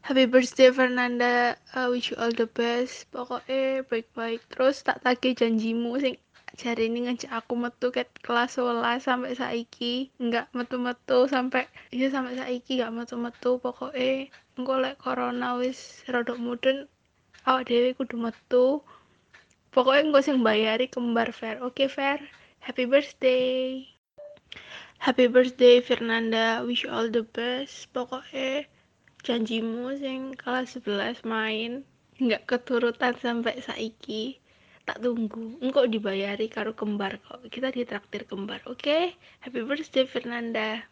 Happy birthday Fernanda, uh, wish you all the best. Pokoknya baik-baik terus. Tak tagih janjimu sing jari ini ngajak aku metu ket kelas 11 sampai saiki. Nggak metu-metu sampai iya sampai saiki nggak metu-metu. Pokoknya engko lek corona wis rodok mudun awak dhewe kudu metu. Pokoknya engko sing bayari kembar fair oke okay, fair happy birthday. Happy birthday Fernanda. Wish you all the best. Pokoknya janjimu sing kelas 11 main nggak keturutan sampai saiki. Tak tunggu engkau dibayari karo kembar kok. Kita ditraktir kembar oke? Okay? happy birthday Fernanda